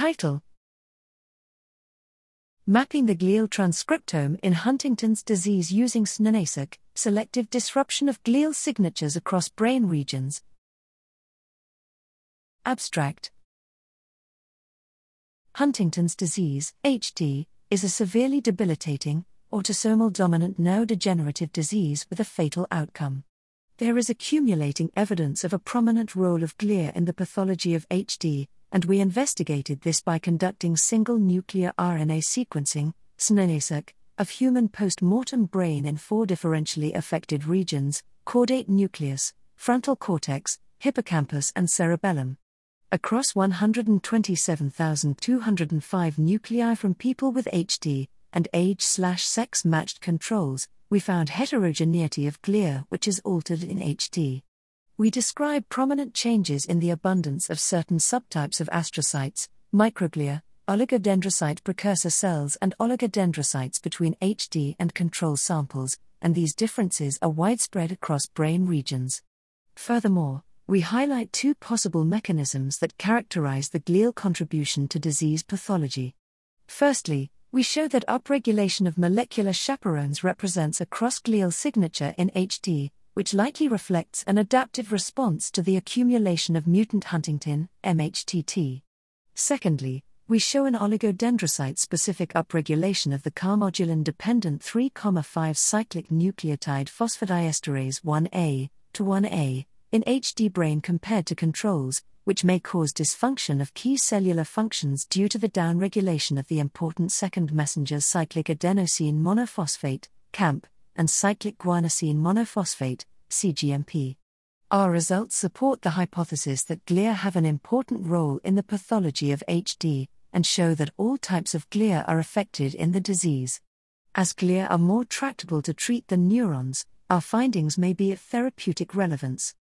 Title Mapping the glial transcriptome in Huntington's disease using snRNAseq, selective disruption of glial signatures across brain regions. Abstract Huntington's disease, HD, is a severely debilitating, autosomal dominant neurodegenerative disease with a fatal outcome. There is accumulating evidence of a prominent role of glia in the pathology of HD, and we investigated this by conducting single nuclear RNA sequencing, of human post mortem brain in four differentially affected regions caudate nucleus, frontal cortex, hippocampus, and cerebellum. Across 127,205 nuclei from people with HD and age slash sex matched controls, we found heterogeneity of glia which is altered in HD we describe prominent changes in the abundance of certain subtypes of astrocytes, microglia, oligodendrocyte precursor cells, and oligodendrocytes between HD and control samples, and these differences are widespread across brain regions. Furthermore, we highlight two possible mechanisms that characterize the glial contribution to disease pathology. Firstly, we show that upregulation of molecular chaperones represents a cross glial signature in HD, which likely reflects an adaptive response to the accumulation of mutant huntingtin, MHTT. Secondly, we show an oligodendrocyte specific upregulation of the calmodulin dependent 3, 5 cyclic nucleotide phosphodiesterase 1A to 1A in HD brain compared to controls, which may cause dysfunction of key cellular functions due to the downregulation of the important second messenger cyclic adenosine monophosphate, CAMP, and cyclic guanosine monophosphate, CGMP. Our results support the hypothesis that glia have an important role in the pathology of HD and show that all types of glia are affected in the disease. As glia are more tractable to treat than neurons, our findings may be of therapeutic relevance.